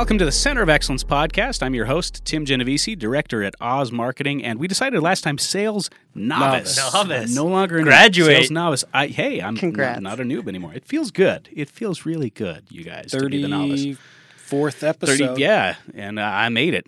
Welcome to the Center of Excellence podcast. I'm your host, Tim Genovese, director at Oz Marketing, and we decided last time sales novice. Novice. No longer a noob. Graduate. Sales novice. I, hey, I'm Congrats. not, not a noob anymore. It feels good. It feels really good, you guys, to be the novice. Thirty fourth episode. 30, yeah, and uh, I made it.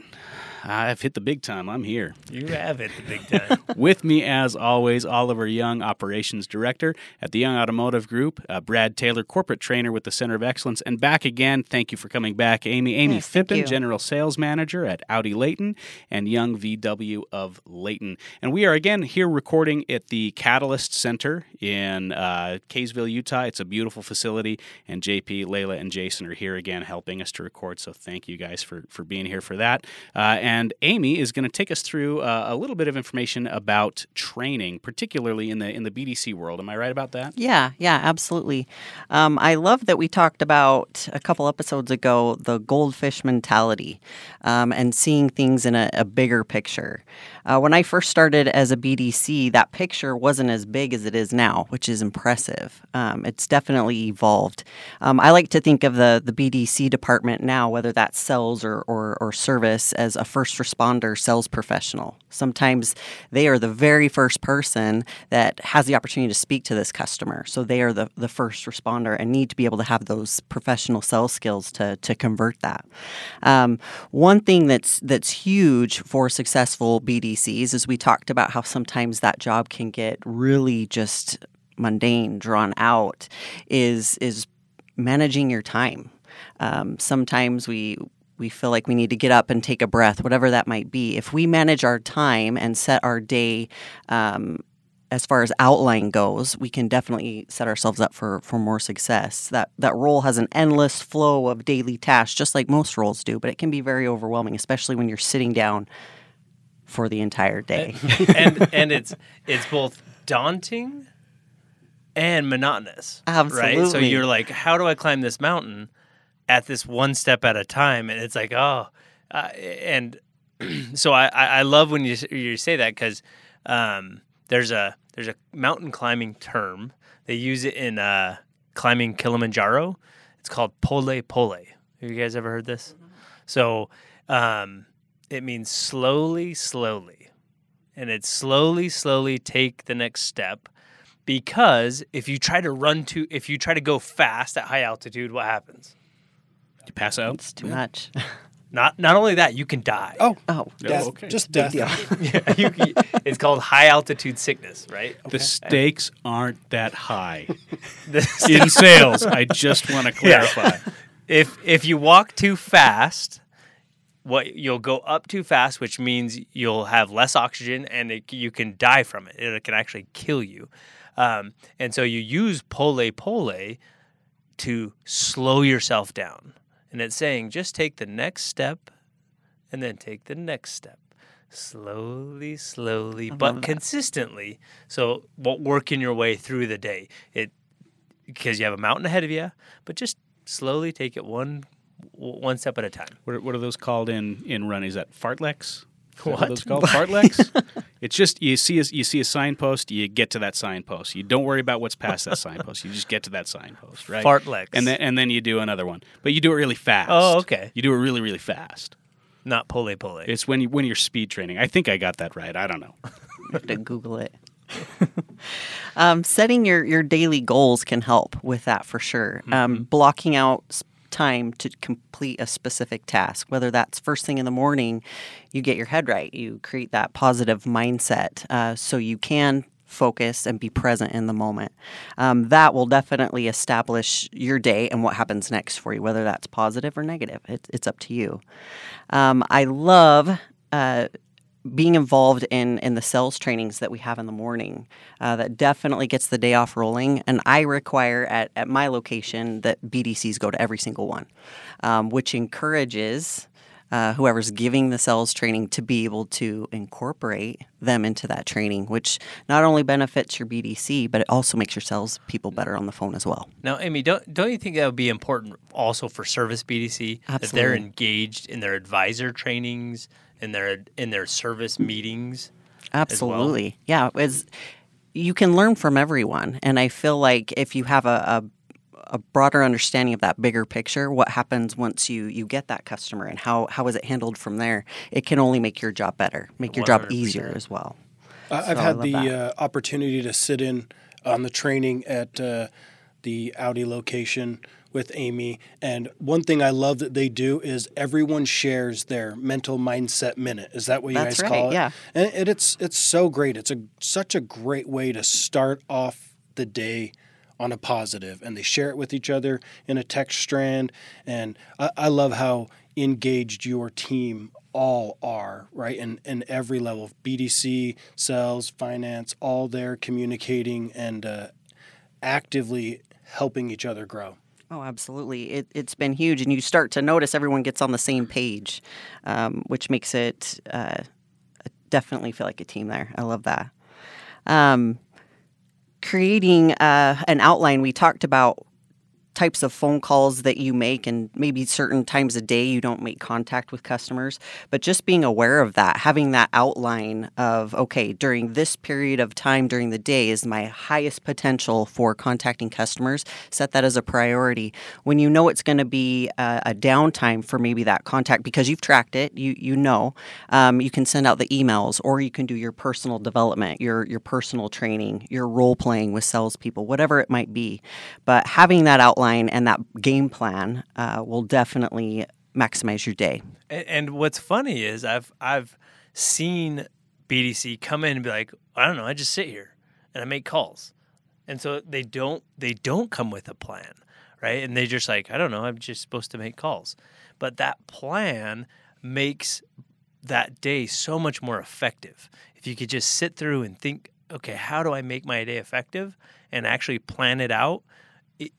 I've hit the big time. I'm here. You have it the big time. With me, as always, Oliver Young, Operations Director at the Young Automotive Group, uh, Brad Taylor, Corporate Trainer with the Center of Excellence, and back again. Thank you for coming back, Amy. Amy Yes, Phippen. General Sales Manager at Audi Layton and Young VW of Layton. And we are again here recording at the Catalyst Center in uh, Kaysville, Utah. It's a beautiful facility, and JP, Layla, and Jason are here again helping us to record. So thank you guys for, for being here for that. Uh, and Amy is going to take us through uh, a little bit of information about training, particularly in the in the BDC world. Am I right about that? Yeah, yeah, absolutely. Um, I love that we talked about a couple episodes ago the goldfish mentality um, and seeing things in a, a bigger picture. Uh, when I first started as a BDC, that picture wasn't as big as it is now, which is impressive. Um, it's definitely evolved. Um, I like to think of the the BDC department now, whether that's sales or, or, or service, as a first responder sales professional. Sometimes they are the very first person that has the opportunity to speak to this customer. So they are the, the first responder and need to be able to have those professional sales skills to, to convert that. Um, one thing that's that's huge for successful BDCs is we talked about how sometimes that job can get really just mundane, drawn out, is is managing your time. Um, sometimes we we feel like we need to get up and take a breath, whatever that might be. If we manage our time and set our day um, as far as outline goes, we can definitely set ourselves up for, for more success. That that role has an endless flow of daily tasks, just like most roles do, but it can be very overwhelming, especially when you're sitting down for the entire day. and and it's it's both daunting and monotonous. Right? So you're like, how do I climb this mountain at this one step at a time? And it's like, oh, uh, and so I, I I love when you you say that because um, there's a there's a mountain climbing term they use it in uh, climbing Kilimanjaro. It's called pole pole. Have you guys ever heard this? So um, it means slowly, slowly, and it's slowly, slowly take the next step. Because if you try to run to, if you try to go fast at high altitude, what happens? You pass out. it's too much. Not not only that, you can die. Oh, Oh, death, okay. just death. deal. Yeah, you can- it's called high altitude sickness, right? The stakes aren't that high The- in sales. I just want to clarify. if if you walk too fast, what you'll go up too fast, which means you'll have less oxygen and it, you can die from it. It can actually kill you. Um, and so you use pole pole to slow yourself down. And it's saying just take the next step and then take the next step. Slowly, slowly, but that. consistently. So, what working your way through the day. It because you have a mountain ahead of you, but just slowly take it one one step at a time. What are, what are those called in in running? Is that fartleks? Is that What? those called fartleks? it's just you see a, you see a signpost, you get to that signpost. You don't worry about what's past that signpost. You just get to that signpost, right? Fartleks. And then and then you do another one, but you do it really fast. Oh, okay. You do it really really fast. Not pole pole. It's when you when you're speed training. I think I got that right. I don't know. have to Google it. um, setting your, your daily goals can help with that for sure. Um, blocking out s- time to complete a specific task, whether that's first thing in the morning, you get your head right, you create that positive mindset uh, so you can focus and be present in the moment. Um, that will definitely establish your day and what happens next for you, whether that's positive or negative. It, it's up to you. Um, I love. Uh, being involved in in the sales trainings that we have in the morning uh, that definitely gets the day off rolling. And i require at, at my location that bdcs go to every single one um, which encourages uh, whoever's giving the sales training to be able to incorporate them into that training which not only benefits your bdc but it also makes your sales people better on the phone as well. Now, Amy, don't don't you think that would be important also for service BDC that they're engaged in their advisor trainings, in their in their service meetings? Absolutely. Yeah, it's you can learn from everyone, and I feel like if you have a, a a broader understanding of that bigger picture, what happens once you you get that customer and how how is it handled from there, it can only make your job better, make your job 100%. easier as well. I- I've So had love the uh, opportunity to sit in on the training at uh, the Audi location with Amy, and one thing I love that they do is everyone shares their mental mindset minute. Is that what you That's guys right, call it? yeah. and, and it's it's so great. It's a such a great way to start off the day on a positive, and they share it with each other in a text strand. And I, I love how engaged your team all are, right? And and every level of BDC, sales, finance, all there communicating and uh, actively helping each other grow. Oh, absolutely. It, it's been huge. And you start to notice everyone gets on the same page, um, which makes it uh, definitely feel like a team there. I love that. Um, creating uh, an outline, we talked about types of phone calls that you make and maybe certain times a day you don't make contact with customers but just being aware of that having that outline of okay during this period of time during the day is my highest potential for contacting customers set that as a priority. When you know it's going to be a, a downtime for maybe that contact because you've tracked it you you know um, you can send out the emails or you can do your personal development your your personal training your role playing with salespeople whatever it might be. But having that outline and that game plan uh, will definitely maximize your day. And, and what's funny is I've I've seen BDC come in and be like, I don't know, I just sit here and I make calls, and so they don't they don't come with a plan, right? And they just like, I don't know, I'm just supposed to make calls, but that plan makes that day so much more effective. If you could just sit through and think, okay, how do I make my day effective, and actually plan it out. It,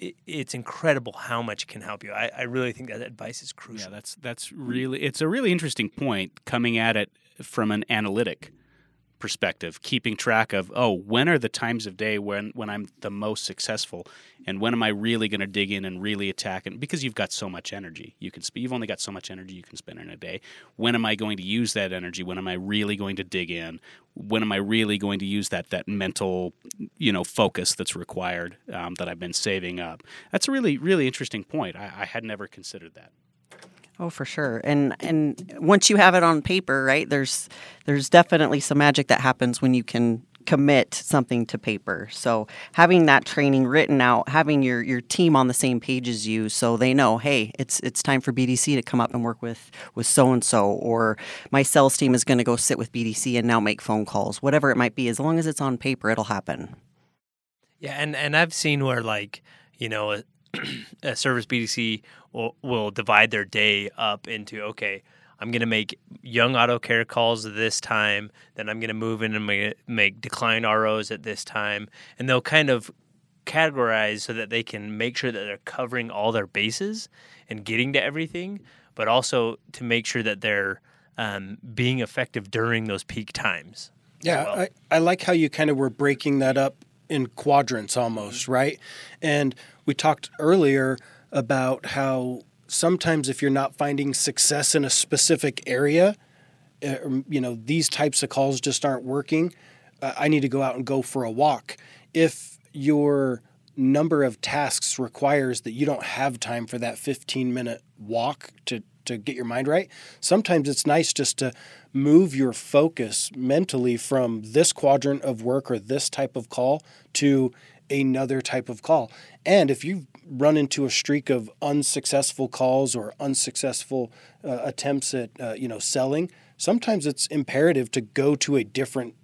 it, it's incredible how much it can help you. I, I really think that advice is crucial. Yeah, that's that's hmm. really it's a really interesting point coming at it from an analytic perspective, keeping track of oh when are the times of day when when I'm the most successful, and when am I really going to dig in and really attack And Because you've got so much energy, you can you've only got so much energy you can spend in a day. When am I going to use that energy? When am I really going to dig in? When am I really going to use that that mental you know focus that's required um, that I've been saving up? That's a really really interesting point. I, I had never considered that. Oh, for sure. And and once you have it on paper, right? There's there's definitely some magic that happens when you can commit something to paper. So having that training written out, having your your team on the same page as you so they know, hey, it's it's time for BDC to come up and work with with so and so or my sales team is going to go sit with BDC and now make phone calls. Whatever it might be, as long as it's on paper, it'll happen. Yeah, and and I've seen where like you know a, a service BDC will will divide their day up into okay, I'm gonna make young auto care calls at this time, then I'm gonna move in and make, make decline ROs at this time, and they'll kind of categorize so that they can make sure that they're covering all their bases and getting to everything, but also to make sure that they're um, being effective during those peak times. Yeah, well. I, I like how you kind of were breaking that up in quadrants almost, right? And we talked earlier about how sometimes if you're not finding success in a specific area, uh, you know, these types of calls just aren't working. Uh, I need to go out and go for a walk. If your number of tasks requires that you don't have time for that 15 minute walk to to get your mind right. Sometimes it's nice just to move your focus mentally from this quadrant of work or this type of call to another type of call. And if you run into a streak of unsuccessful calls or unsuccessful uh, attempts at uh, you know selling, sometimes it's imperative to go to a different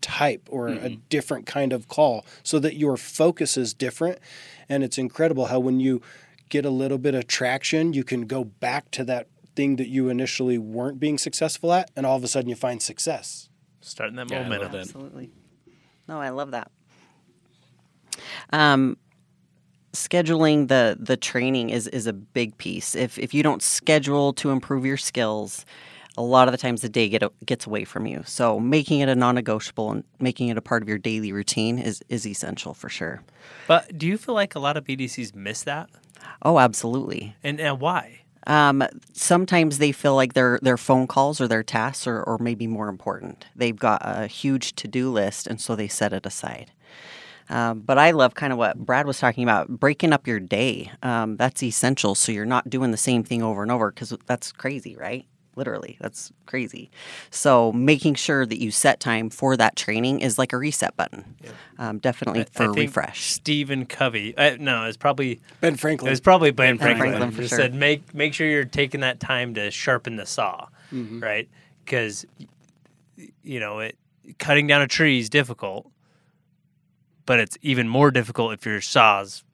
type or a different kind of call so that your focus is different. And it's incredible how when you get a little bit of traction, you can go back to that thing that you initially weren't being successful at, and all of a sudden you find success. Starting that Yeah, momentum. Absolutely. No, I love that. Um, scheduling the the training is is a big piece. If if you don't schedule to improve your skills, a lot of the times the day get gets away from you. So making it a non-negotiable and making it a part of your daily routine is is essential for sure. But do you feel like a lot of BDCs miss that? Oh, absolutely. And, and why? Um, sometimes they feel like their their phone calls or their tasks are, or maybe more important. They've got a huge to do list, and so they set it aside. Um, but I love kind of what Brad was talking about breaking up your day. Um, that's essential. So you're not doing the same thing over and over because that's crazy, right? Literally, that's crazy. So making sure that you set time for that training is like a reset button. Um, definitely I for think refresh. Stephen Covey. Uh, no, it's probably Ben Franklin. was probably Ben Ben Franklin, Franklin, for who sure. said make make sure you're taking that time to sharpen the saw, Mm-hmm. right? Because you know it cutting down a tree is difficult, but it's even more difficult if your saw's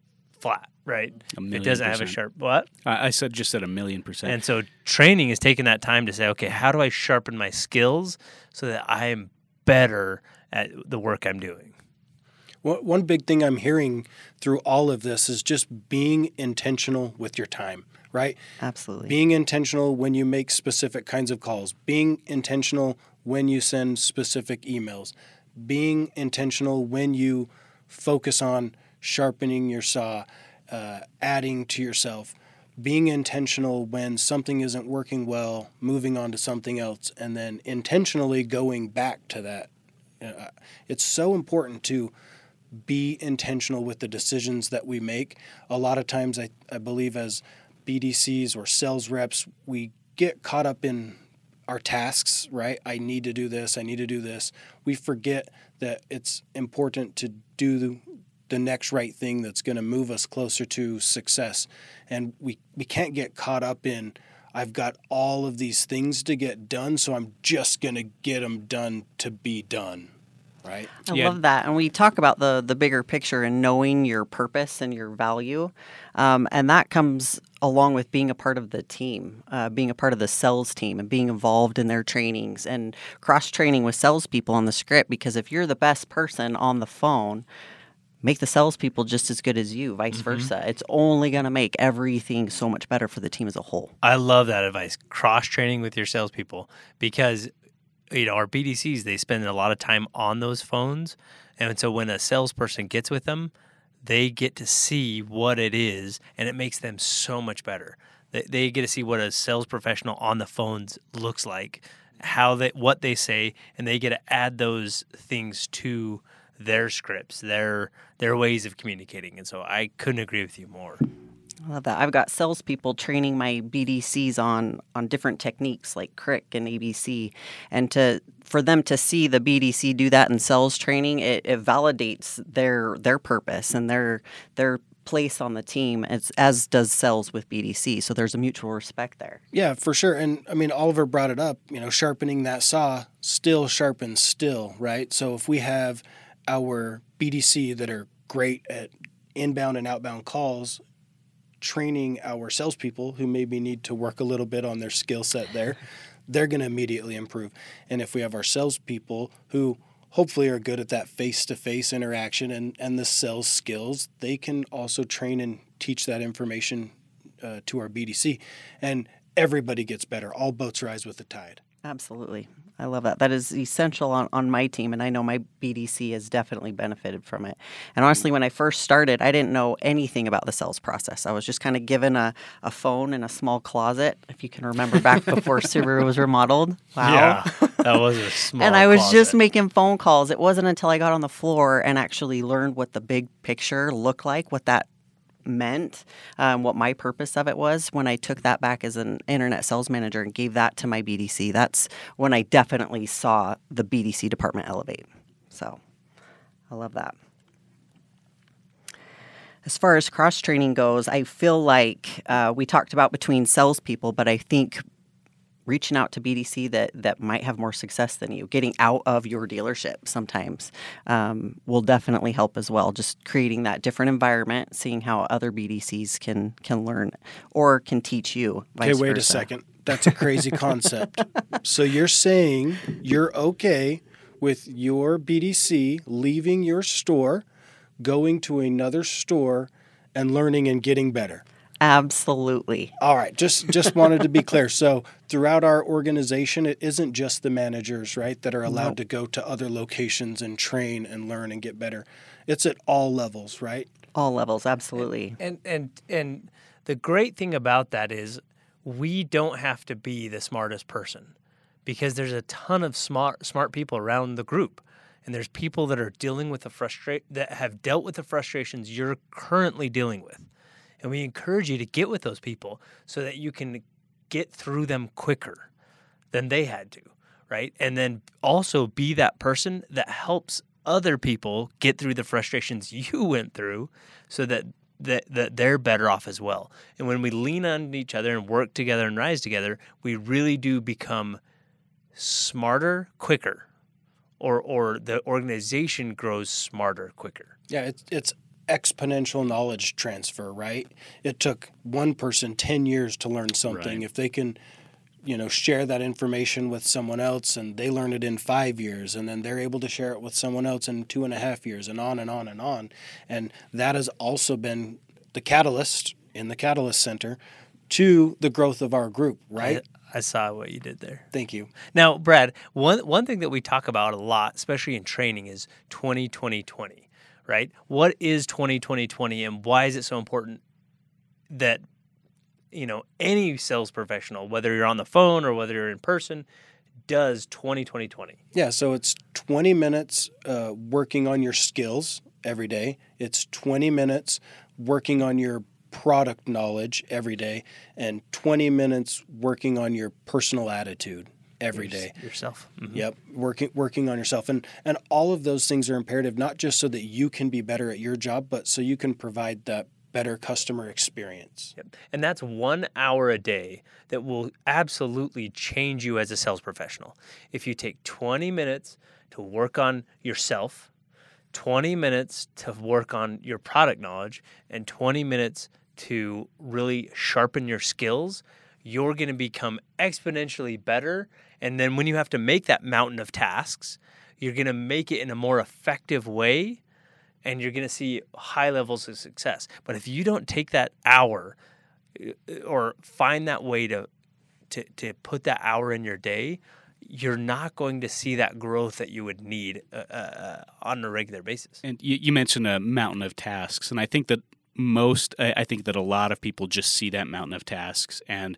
flat, right? A It doesn't have a sharp what? I, I said just at a million percent. And so training is taking that time to say, okay, how do I sharpen my skills so that I am better at the work I'm doing? One one big thing I'm hearing through all of this is just being intentional with your time, right? Absolutely. Being intentional when you make specific kinds of calls, being intentional when you send specific emails, being intentional when you focus on sharpening your saw, uh, adding to yourself, being intentional when something isn't working well, moving on to something else, and then intentionally going back to that. Uh, it's so important to be intentional with the decisions that we make. A lot of times, I, I believe, as BDCs or sales reps, we get caught up in our tasks, right? I need to do this, I need to do this. We forget that it's important to do the, the next right thing that's going to move us closer to success. And we, we can't get caught up in, I've got all of these things to get done, so I'm just going to get them done to be done, right? I Yeah. love that. And we talk about the the bigger picture and knowing your purpose and your value. Um, and that comes along with being a part of the team, uh, being a part of the sales team and being involved in their trainings and cross training with salespeople on the script. Because if you're the best person on the phone, make the salespeople just as good as you, vice Mm-hmm. versa. It's only going to make everything so much better for the team as a whole. I love that advice. Cross training with your salespeople because you know our BDCs they spend a lot of time on those phones, and so when a salesperson gets with them, they get to see what it is, and it makes them so much better. They, they get to see what a sales professional on the phones looks like, how they what they say, and they get to add those things to their scripts, their their ways of communicating. And so I couldn't agree with you more. I love that. I've got salespeople training my BDCs on on different techniques like CRIC and ABC, and to for them to see the BDC do that in sales training, it, it validates their their purpose and their their place on the team as as does sales with BDC. So there's a mutual respect there. Yeah, for sure. And I mean, Oliver brought it up, you know, sharpening that saw still sharpens still, right? So if we have our BDC that are great at inbound and outbound calls, training our salespeople who maybe need to work a little bit on their skill set there, they're going to immediately improve. And if we have our salespeople who hopefully are good at that face to face interaction and, and the sales skills, they can also train and teach that information uh, to our BDC. And everybody gets better. All boats rise with the tide. Absolutely. I love that. That is essential on, on my team, and I know my BDC has definitely benefited from it. And honestly, when I first started, I didn't know anything about the sales process. I was just kind of given a, a phone in a small closet, if you can remember back before Subaru was remodeled. Wow. that was a small. and I was just making phone calls. It wasn't until I got on the floor and actually learned what the big picture looked like, what that meant, um, what my purpose of it was when I took that back as an internet sales manager and gave that to my BDC. That's when I definitely saw the BDC department elevate. So I love that. As far as cross training goes, I feel like uh, we talked about between salespeople, but I think reaching out to BDC that that might have more success than you, getting out of your dealership sometimes um, will definitely help as well. Just creating that different environment, seeing how other BDCs can can learn or can teach you. Okay, wait a second. That's a crazy concept. So you're saying you're okay with your BDC leaving your store, going to another store, and learning and getting better. Absolutely. All right, just just wanted to be clear. So throughout our organization, it isn't just the managers, right, that are allowed to go to other locations and train and learn and get better. It's at all levels, right? All levels, absolutely. And and and the great thing about that is we don't have to be the smartest person because there's a ton of smart smart people around the group. and there's people that are dealing with the frustrate that have dealt with the frustrations you're currently dealing with. And we encourage you to get with those people so that you can get through them quicker than they had to, right? And then also be that person that helps other people get through the frustrations you went through so that that, that they're better off as well. And when we lean on each other and work together and rise together, we really do become smarter quicker or or the organization grows smarter quicker. Yeah, it's it's exponential knowledge transfer, right? It took one person 10 years to learn something. Right. If they can, you know, share that information with someone else and they learn it in five years and then they're able to share it with someone else in two and a half years and on and on and on. And that has also been the catalyst in the Catalyst Center to the growth of our group, right? I, I saw what you did there. Thank you. Now, Brad, one one thing that we talk about a lot, especially in training, is 20 20 20, right? What is 20 20 20 and why is it so important that you know any sales professional, whether you're on the phone or whether you're in person, does 20 20 20? Yeah, so it's 20 minutes uh, working on your skills every day. It's 20 minutes working on your product knowledge every day, and 20 minutes working on your personal attitude every day. Yourself. Mhm. Yep, working working on yourself, and and all of those things are imperative, not just so that you can be better at your job, but so you can provide that better customer experience. Yep. And that's one hour a day that will absolutely change you as a sales professional. If you take 20 minutes to work on yourself, 20 minutes to work on your product knowledge, and 20 minutes to really sharpen your skills, you're going to become exponentially better. And then when you have to make that mountain of tasks, you're going to make it in a more effective way and you're going to see high levels of success. But if you don't take that hour uh, or find that way to to to put that hour in your day, you're not going to see that growth that you would need uh, uh, on a regular basis. And you, you mentioned a mountain of tasks, and I think that most, I think that a lot of people just see that mountain of tasks, and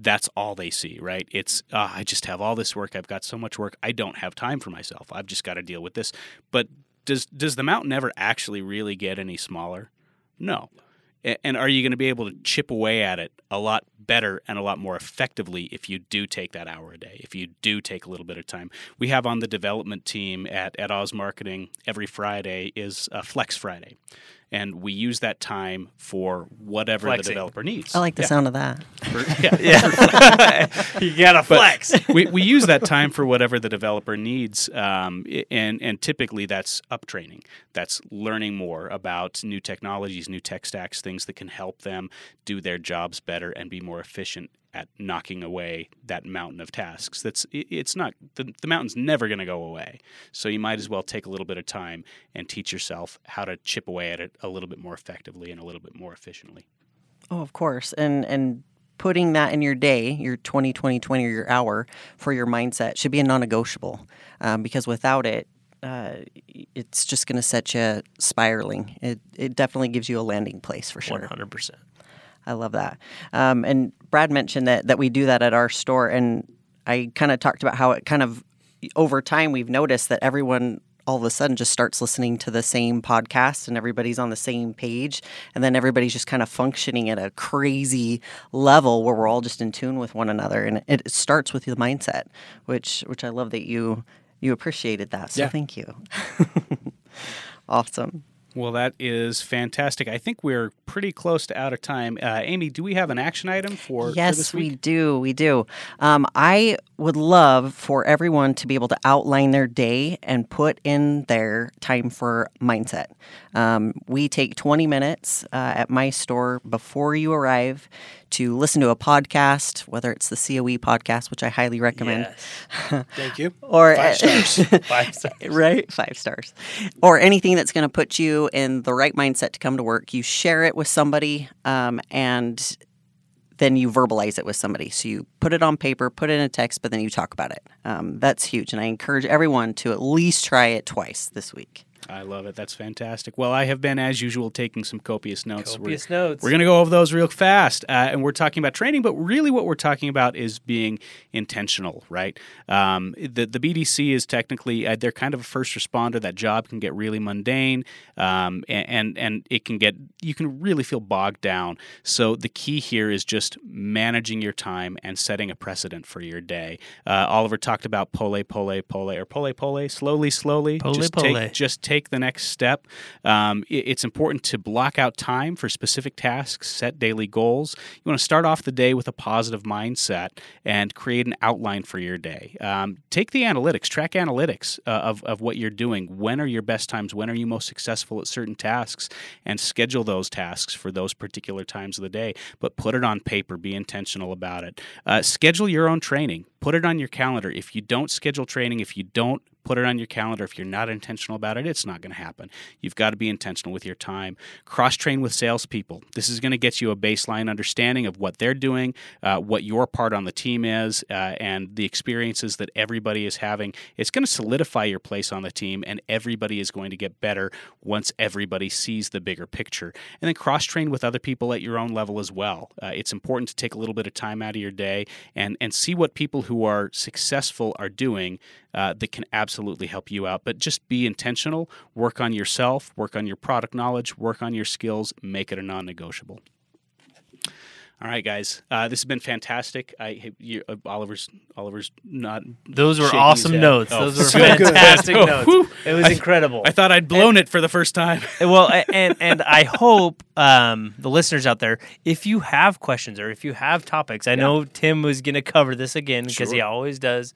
that's all they see, right? It's uh, I just have all this work. I've got so much work. I don't have time for myself. I've just got to deal with this. But does does the mountain ever actually really get any smaller? No. And are you going to be able to chip away at it a lot better and a lot more effectively if you do take that hour a day, if you do take a little bit of time? We have on the development team at, at Oz Marketing every Friday is Flex Friday. And we use that time for whatever Flexing. the developer needs. I like the Yeah, sound of that. for- yeah. Yeah, you gotta flex. we, we use that time for whatever the developer needs, um, and and typically that's up training. That's learning more about new technologies, new tech stacks, things that can help them do their jobs better and be more efficient at knocking away that mountain of tasks. That's it's not the, the mountain's never going to go away. So you might as well take a little bit of time and teach yourself how to chip away at it a little bit more effectively and a little bit more efficiently. Oh, of course. And and putting that in your day, your 20, 20, 20, or your hour for your mindset should be a non-negotiable. Um, because without it, uh, it's just going to set you spiraling. It it definitely gives you a landing place for sure. One hundred percent. I love that. Um, and Brad mentioned that that we do that at our store, and I kind of talked about how it kind of over time we've noticed that everyone all of a sudden just starts listening to the same podcast and everybody's on the same page and then everybody's just kind of functioning at a crazy level where we're all just in tune with one another and it starts with the mindset which which I love that you you appreciated that so Yeah. thank you awesome Well, that is fantastic. I think we're pretty close to out of time. Uh, Amy, do we have an action item for, for yes, this we do. We do. Um, I would love for everyone to be able to outline their day and put in their time for mindset. Um, we take 20 minutes uh, at my store before you arrive to listen to a podcast, whether it's the COE podcast, which I highly recommend, Yes. Thank you. or Five stars. Five stars. right? Five stars. Or anything that's going to put you in the right mindset to come to work. You share it with somebody um, and then you verbalize it with somebody. So you put it on paper, put it in a text, but then you talk about it. Um, that's huge. And I encourage everyone to at least try it twice this week. I love it. That's fantastic. Well, I have been, as usual, taking some copious notes. Copious we're, notes. We're going to go over those real fast. Uh, and we're talking about training, but really what we're talking about is being intentional, right? Um, the, the BDC is technically, uh, they're kind of a first responder. That job can get really mundane um, and, and, and it can get, you can really feel bogged down. So the key here is just managing your time and setting a precedent for your day. Uh, Oliver talked about pole, pole, pole, or pole, pole, slowly, slowly. Pole, just pole. Take, just take the next step. Um, it- it's important to block out time for specific tasks, set daily goals. You want to start off the day with a positive mindset and create an outline for your day. Um, take the analytics, track analytics uh, of, of what you're doing. When are your best times? When are you most successful at certain tasks? And schedule those tasks for those particular times of the day. But put it on paper, be intentional about it. Uh, schedule your own training, put it on your calendar. If you don't schedule training, if you don't put it on your calendar. If you're not intentional about it, it's not going to happen. You've got to be intentional with your time. Cross train with salespeople. This is going to get you a baseline understanding of what they're doing, uh, what your part on the team is, uh, and the experiences that everybody is having. It's going to solidify your place on the team, and everybody is going to get better once everybody sees the bigger picture. And then cross train with other people at your own level as well. Uh, it's important to take a little bit of time out of your day and and see what people who are successful are doing uh, that can absolutely help you out. But just be intentional, work on yourself, work on your product knowledge, work on your skills, make it a non negotiable. All right, guys, uh, this has been fantastic. I you, uh, Oliver's Oliver's not. Those were awesome notes. Oh, Those were so fantastic notes. It was I- incredible. I thought I'd blown it for the first time. well, and and I hope um, the listeners out there, if you have questions or if you have topics, I know Tim was going to cover this again because he always does.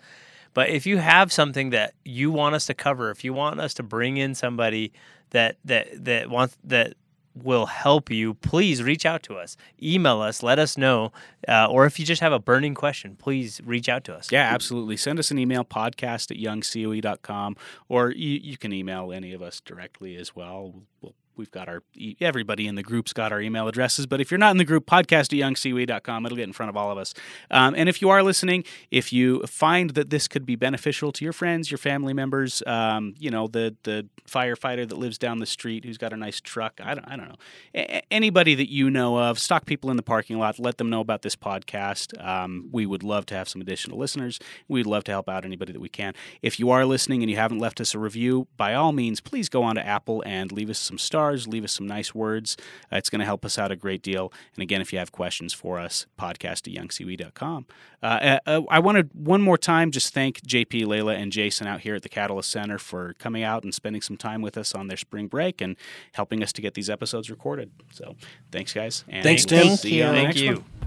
But if you have something that you want us to cover, if you want us to bring in somebody that that that wants that will help you, please reach out to us. Email us, let us know, uh, or if you just have a burning question, please reach out to us. Yeah, absolutely. Send us an email, podcast at youngcoe.com, or you, you can email any of us directly as well. We'll, we've got our, everybody in the group's got our email addresses, but if you're not in the group, podcast at youngcoe.com, it'll get in front of all of us. Um, and if you are listening, if you find that this could be beneficial to your friends, your family members, um, you know, the, the firefighter that lives down the street who's got a nice truck, I don't, I don't know, a- anybody that you know of, stock people in the parking lot, let them know about this podcast. Um, we would love to have some additional listeners. We'd love to help out anybody that we can. If you are listening and you haven't left us a review, by all means, please go on to Apple and leave us some stars, leave us some nice words. Uh, it's going to help us out a great deal. And again, if you have questions for us, podcast at youngcoe.com. Uh, uh, I wanted one more time just thank JP, Layla, and Jason out here at the Catalyst Center for coming out and spending some time with us on their spring break and helping us to get these episodes recorded. So thanks, guys. And Thanks, we'll Tim. see you on the Thank next you. one.